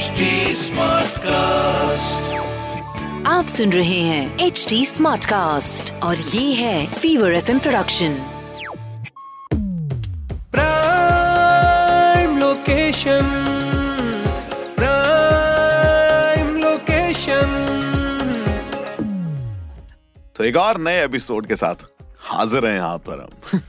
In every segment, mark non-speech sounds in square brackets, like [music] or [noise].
HD cast आप सुन रहे हैं एच डी स्मार्ट कास्ट और ये है fever F production prime location prime location तो एक और नए एपिसोड के साथ हाजिर हैं यहाँ पर हम।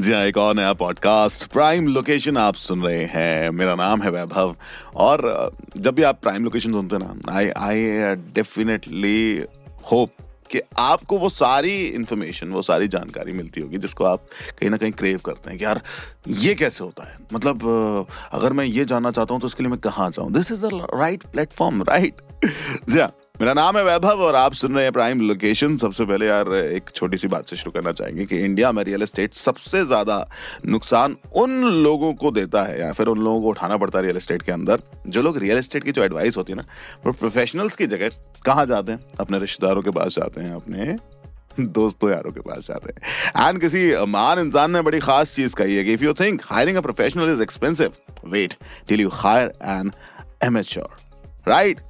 जी हाँ एक और नया पॉडकास्ट प्राइम लोकेशन आप सुन रहे हैं। मेरा नाम है वैभव और जब भी आप प्राइम लोकेशन सुनते ना आई आई डेफिनेटली होप कि आपको वो सारी इंफॉर्मेशन वो सारी जानकारी मिलती होगी जिसको आप कहीं ना कहीं क्रेव करते हैं कि यार, ये कैसे होता है? मतलब अगर मैं ये जानना चाहता हूँ तो उसके लिए मैं कहाँ जाऊँ? This is the right platform right जी हाँ मेरा नाम है वैभव और आप सुन रहे हैं प्राइम लोकेशन सबसे पहले यार, एक छोटी सी बात से शुरू करना चाहेंगे कि इंडिया में रियल एस्टेट सबसे ज़्यादा नुकसान उन लोगों को देता है या फिर उन लोगों को उठाना पड़ता है रियल एस्टेट के अंदर। जो लोग रियल एस्टेट की जो एडवाइस होती है ना, वो प्रोफेशनल्स की जगह कहाँ जाते हैं? अपने रिश्तेदारों के पास जाते हैं, अपने दोस्तों यारों के पास जाते हैं। एंड किसी महान इंसान ने बड़ी खास चीज़ कही है कि if you think hiring a professional is expensive wait till you hire an amateur right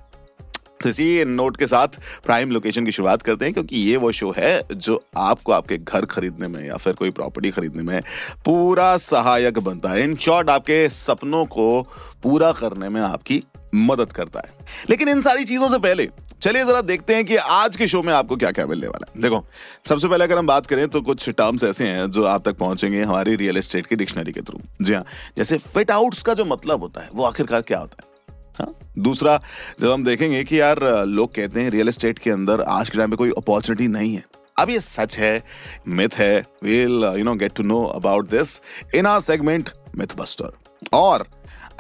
तो इसी नोट के साथ प्राइम लोकेशन की शुरुआत करते हैं, क्योंकि ये वो शो है जो आपको आपके घर खरीदने में या फिर कोई प्रॉपर्टी खरीदने में पूरा सहायक बनता है। इन शॉर्ट आपके सपनों को पूरा करने में आपकी मदद करता है। लेकिन इन सारी चीज़ों से पहले, चलिए जरा देखते हैं कि आज के शो में आपको क्या क्या मिलने वाला है। देखो, सबसे पहले अगर हम बात करें तो कुछ टर्म्स ऐसे हैं जो आप तक पहुँचेंगे हमारी रियल एस्टेट की डिक्शनरी के थ्रू जी हाँ जैसे फिट आउट्स का जो मतलब होता है, वो आखिरकार क्या होता है? हाँ? दूसरा, जब हम देखेंगे कि यार, लोग कहते हैं रियल एस्टेट के अंदर आज के टाइम में कोई अपॉर्चुनिटी नहीं है। अब ये सच है, मिथ है will you know get to know about this in our segment myth buster और,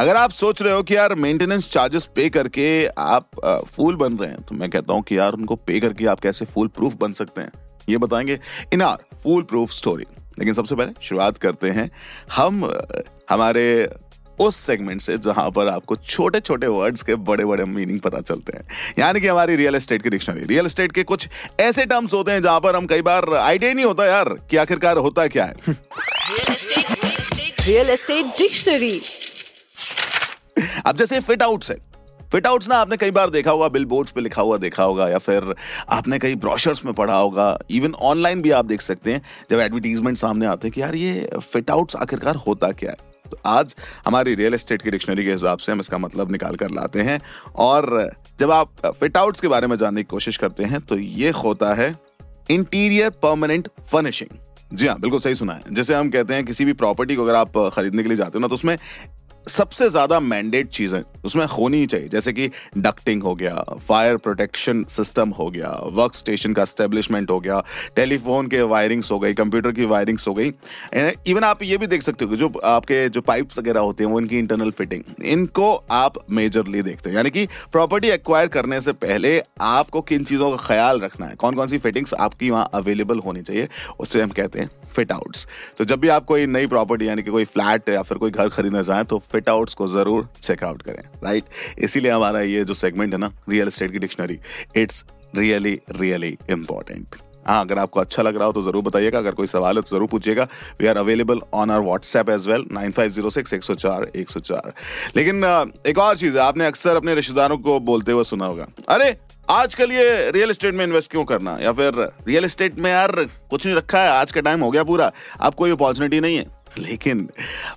अगर आप सोच रहे हो कि यार मेंटेनेंस चार्जेस पे करके आप फूल बन रहे हैं तो मैं कहता हूँ कि यार, उनको पे करके आप कैसे फूल प्रूफ बन सकते हैं? ये बताएँगे in our fool proof story लेकिन सबसे पहले शुरुआत करते हैं हम हमारे उस सेगमेंट से जहाँ पर आपको छोटे छोटे वर्ड्स के बड़े बड़े मीनिंग पता चलते हैं। यानी कि हमारी रियल एस्टेट की डिक्शनरी रियल एस्टेट के कुछ ऐसे टर्म्स होते हैं जहाँ पर हम कई बार आइडिया नहीं होता यार कि आखिरकार होता क्या है। रियल एस्टेट डिक्शनरी अब जैसे फिट आउट्स है। फिट आउट्स ना आपने कई बार देखा होगा बिल बोर्ड्स पे लिखा हुआ देखा होगा या फिर आपने कई ब्रोशर्स में पढ़ा होगा। इवन ऑनलाइन भी आप देख सकते हैं जब एडवर्टीजमेंट सामने आते हैं कि यार ये फिट आउट्स आखिरकार होता क्या है। तो आज हमारी रियल एस्टेट की डिक्शनरी के हिसाब से हम इसका मतलब निकाल कर लाते हैं। और जब आप फिट आउट्स के बारे में जानने की कोशिश करते हैं तो ये होता है इंटीरियर परमानेंट फर्निशिंग। जी हाँ बिल्कुल सही सुना है। जैसे हम कहते हैं किसी भी प्रॉपर्टी को अगर आप खरीदने के लिए जाते हो ना तो उसमें सबसे ज़्यादा मैंडेट चीज़ें उसमें होनी ही चाहिए। जैसे कि डक्टिंग हो गया फायर प्रोटेक्शन सिस्टम हो गया वर्क स्टेशन का स्टेब्लिशमेंट हो गया टेलीफोन के वायरिंग्स हो गई कंप्यूटर की वायरिंग्स हो गई। इवन आप ये भी देख सकते हो कि जो आपके जो पाइप्स वगैरह होते हैं, वो इनकी इंटरनल फिटिंग इनको आप मेजरली देखते हैं। यानी कि प्रॉपर्टी एक्वायर करने से पहले आपको किन चीज़ों का ख्याल रखना है? कौन कौन सी फिटिंग्स आपकी वहाँ अवेलेबल होनी चाहिए? उससे हम कहते हैं फिट आउट्स तो जब भी आप कोई नई प्रॉपर्टी यानी कि कोई फ्लैट या फिर कोई घर खरीदना चाहें तो फिट आउट्स को ज़रूर चेकआउट करें राइट इसीलिए हमारा ये जो सेगमेंट है ना रियल एस्टेट की dictionary it's really really important हाँ अगर आपको अच्छा लग रहा हो तो ज़रूर बताइएगा, अगर कोई सवाल है तो ज़रूर पूछिएगा। We are available on our WhatsApp as well nine five zero six एक सौ चार, एक सौ चार। लेकिन एक और चीज़ है, आपने अक्सर अपने रिश्तेदारों को बोलते हुए सुना होगा, अरे आजकल ये रियल एस्टेट में इन्वेस्ट क्यों करना? या फिर रियल एस्टेट में यार कुछ नहीं रखा है, आज का टाइम हो गया पूरा अब कोई अपॉर्चुनिटी नहीं है। लेकिन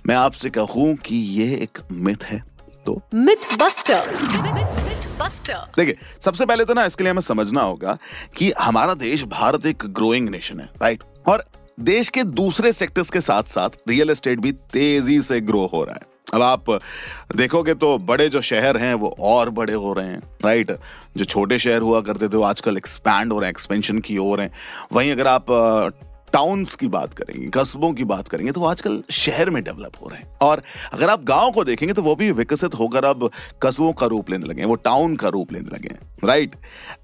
मैं आपसे कहूँ कि ये एक मिथ है तो? मिथ बस्टर मिथ बस्टर देखिए सबसे पहले तो ना इसके लिए हमें समझना होगा कि हमारा देश भारत एक ग्रोइंग नेशन है राइट और देश के दूसरे सेक्टर्स के साथ साथ रियल एस्टेट भी तेज़ी से ग्रो हो रहा है। अब आप देखोगे तो बड़े जो शहर हैं वो और बड़े हो रहे हैं राइट जो छोटे शहर हुआ करते थे वो आजकल एक्सपैंड हो रहे हैं एक्सपेंशन की ओर हैं। वहीं अगर आप टाउन्स की बात करेंगे, कस्बों की बात करेंगे तो आजकल शहर में डेवलप हो रहे हैं। और अगर आप गाँव को देखेंगे तो वो भी विकसित होकर अब कस्बों का रूप लेने लगे वो टाउन का रूप लेने लगे राइट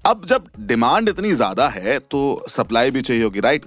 अब जब डिमांड इतनी ज़्यादा है तो सप्लाई भी चाहिए होगी राइट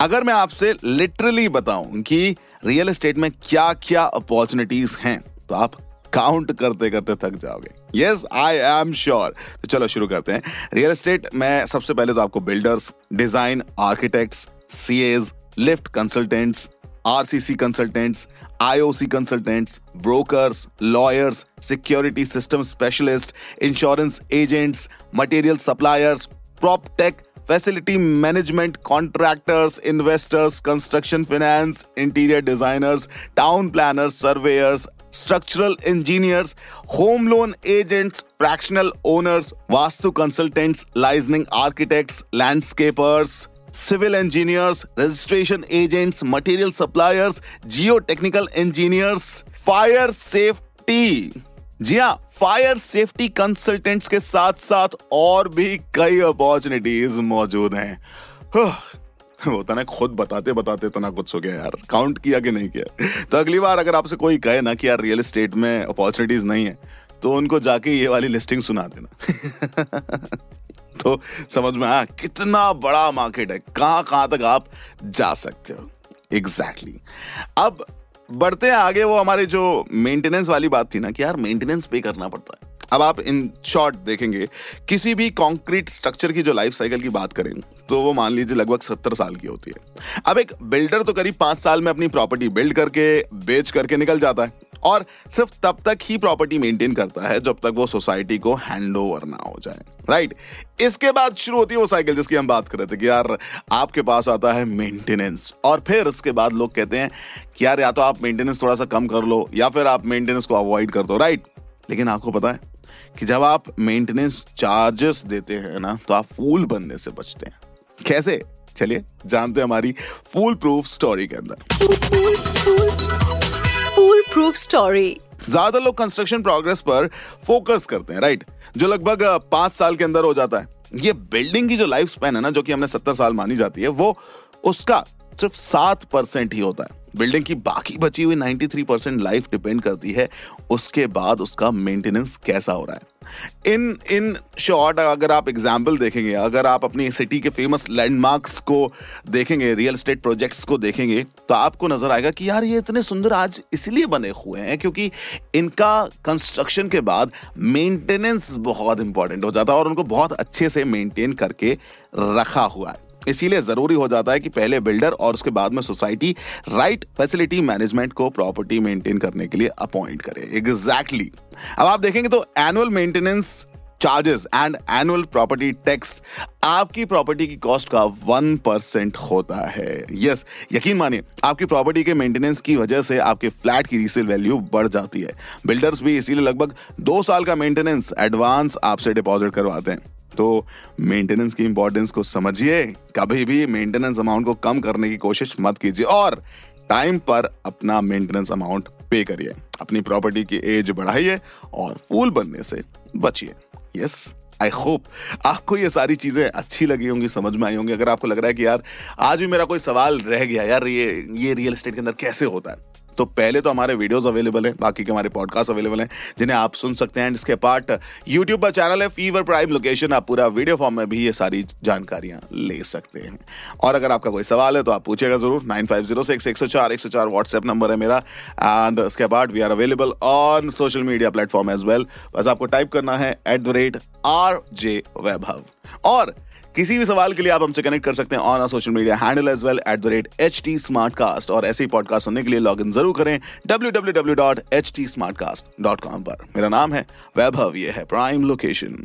अगर मैं आपसे लिटरली बताऊँ कि रियल एस्टेट में क्या क्या अपॉर्चुनिटीज़ हैं तो आप काउंट करते करते थक जाओगे। यस आई एम श्योर तो चलो शुरू करते हैं। रियल एस्टेट में सबसे पहले तो आपको builders design architects CAs, lift consultants, RCC consultants, IOC consultants, brokers, lawyers, security systems specialists, insurance agents, material suppliers, prop tech, facility management contractors, investors, construction finance, interior designers, town planners, surveyors, structural engineers, home loan agents, fractional owners, Vastu consultants, licensing architects, landscapers, civil engineers, registration agents, material suppliers, geotechnical engineers, fire safety. जी हाँ fire safety consultants के साथ साथ और भी कई opportunities मौजूद हैं। वो तो ना खुद बताते बताते तो ना कुछ हो गया यार। काउंट किया कि नहीं किया? तो अगली बार अगर आपसे कोई कहे ना कि यार रियल एस्टेट में अपॉर्चुनिटीज़ नहीं है तो उनको जाके ये वाली लिस्टिंग सुना देना। [laughs] तो समझ में आया कितना बड़ा मार्केट है, कहाँ कहाँ तक आप जा सकते हो। Exactly exactly. अब बढ़ते हैं आगे, वो हमारे जो मेंटेनेंस वाली बात थी ना कि यार मेंटेनेंस पे करना पड़ता है। अब आप इन शॉर्ट देखेंगे, किसी भी कंक्रीट स्ट्रक्चर की जो लाइफ साइकिल की बात करें तो वो मान लीजिए लगभग सत्तर साल की होती है। अब एक बिल्डर तो करीब पाँच साल में अपनी प्रॉपर्टी बिल्ड करके, बेच करके निकल जाता है। और सिर्फ़ तब तक ही प्रॉपर्टी मेंटेन करता है जब तक वो सोसाइटी को हैंड ओवर ना हो जाए। राइट इसके बाद शुरू होती है वो साइकिल जिसकी हम बात कर रहे थे कि यार आपके पास आता है मेंटेनेंस और फिर उसके बाद लोग कहते हैं कि यार या तो आप मेंटेनेंस थोड़ा सा कम कर लो या फिर आप मेंटेनेंस को अवॉइड कर दो। राइट लेकिन आपको पता है कि जब आप मेंटेनेंस चार्जेस देते हैं ना तो आप फूल बनने से बचते हैं। कैसे? चलिए, जानते हैं हमारी फूल प्रूफ स्टोरी के अंदर। फूल प्रूफ स्टोरी ज़्यादा लोग कंस्ट्रक्शन प्रोग्रेस पर फोकस करते हैं राइट जो लगभग पाँच साल के अंदर हो जाता है। ये बिल्डिंग की जो लाइफ स्पैन है ना, जो कि हमने सत्तर साल मानी जाती है, वो उसका सिर्फ़ सात परसेंट ही होता है। बिल्डिंग की बाकी बची हुई 93 परसेंट लाइफ डिपेंड करती है, उसके बाद उसका मेंटेनेंस कैसा हो रहा है। इन इन शॉर्ट अगर आप एग्ज़ाम्पल देखेंगे, अगर आप अपनी सिटी के फ़ेमस लैंडमार्क्स को देखेंगे रियल स्टेट प्रोजेक्ट्स को देखेंगे तो आपको नज़र आएगा कि यार ये इतने सुंदर आज इसलिए बने हुए हैं क्योंकि इनका कंस्ट्रक्शन के बाद मेंटेनेंस बहुत इंपॉर्टेंट हो जाता है और उनको बहुत अच्छे से मेंटेन करके रखा हुआ है। इसीलिए ज़रूरी हो जाता है कि पहले बिल्डर और उसके बाद में सोसाइटी राइट फैसिलिटी मैनेजमेंट को प्रॉपर्टी मेंटेन करने के लिए अपॉइंट करे। Exactly exactly. अब आप देखेंगे तो annual maintenance charges and annual property tax आपकी प्रॉपर्टी की कॉस्ट का वन परसेंट होता है। यस yes, यकीन मानिए आपकी प्रॉपर्टी के मेंटेनेंस की वजह से आपके फ्लैट की रीसेल वैल्यू बढ़ जाती है। बिल्डर्स भी इसीलिए लगभग दो साल का मेंटेनेंस एडवांस आपसे डिपॉजिट करवाते हैं। तो मेंटेनेंस की इंपॉर्टेंस को समझिए, कभी भी मेंटेनेंस अमाउंट को कम करने की कोशिश मत कीजिए और टाइम पर अपना मेंटेनेंस अमाउंट पे करिए। अपनी प्रॉपर्टी की एज बढ़ाइए और फूल बनने से बचिए। यस आई होप आपको ये सारी चीज़ें अच्छी लगी होंगी, समझ में आई होंगी। अगर आपको लग रहा है कि यार, आज भी मेरा कोई सवाल रह गया, यार, ये ये रियल एस्टेट के अंदर कैसे होता है? तो पहले तो हमारे वीडियोस अवेलेबल है, बाकी के हमारे पॉडकास्ट अवेलेबल हैं, जिन्हें आप सुन सकते हैं। इसके पार्ट यूट्यूब पर चैनल है फीवर प्राइम लोकेशन आप पूरा वीडियो फॉर्म में भी ये सारी जानकारियाँ ले सकते हैं। और अगर आपका कोई सवाल है तो आप पूछेगा ज़रूर। नाइन फाइव ज़ीरो सिक्स एक सौ चार, एक सौ चार व्हाट्सएप नंबर है मेरा। एंड इसके बाद we are available on social media platform as well बस आपको टाइप करना है at the rate R J Vaibhav. और किसी भी सवाल के लिए आप हमसे कनेक्ट कर सकते हैं on our social media handle as well at the rate H T smart cast और ऐसे ही पॉडकास्ट सुनने के लिए लॉग इन ज़रूर करें W W W dot H T smart cast dot com पर। मेरा नाम है वैभव, ये है प्राइम लोकेशन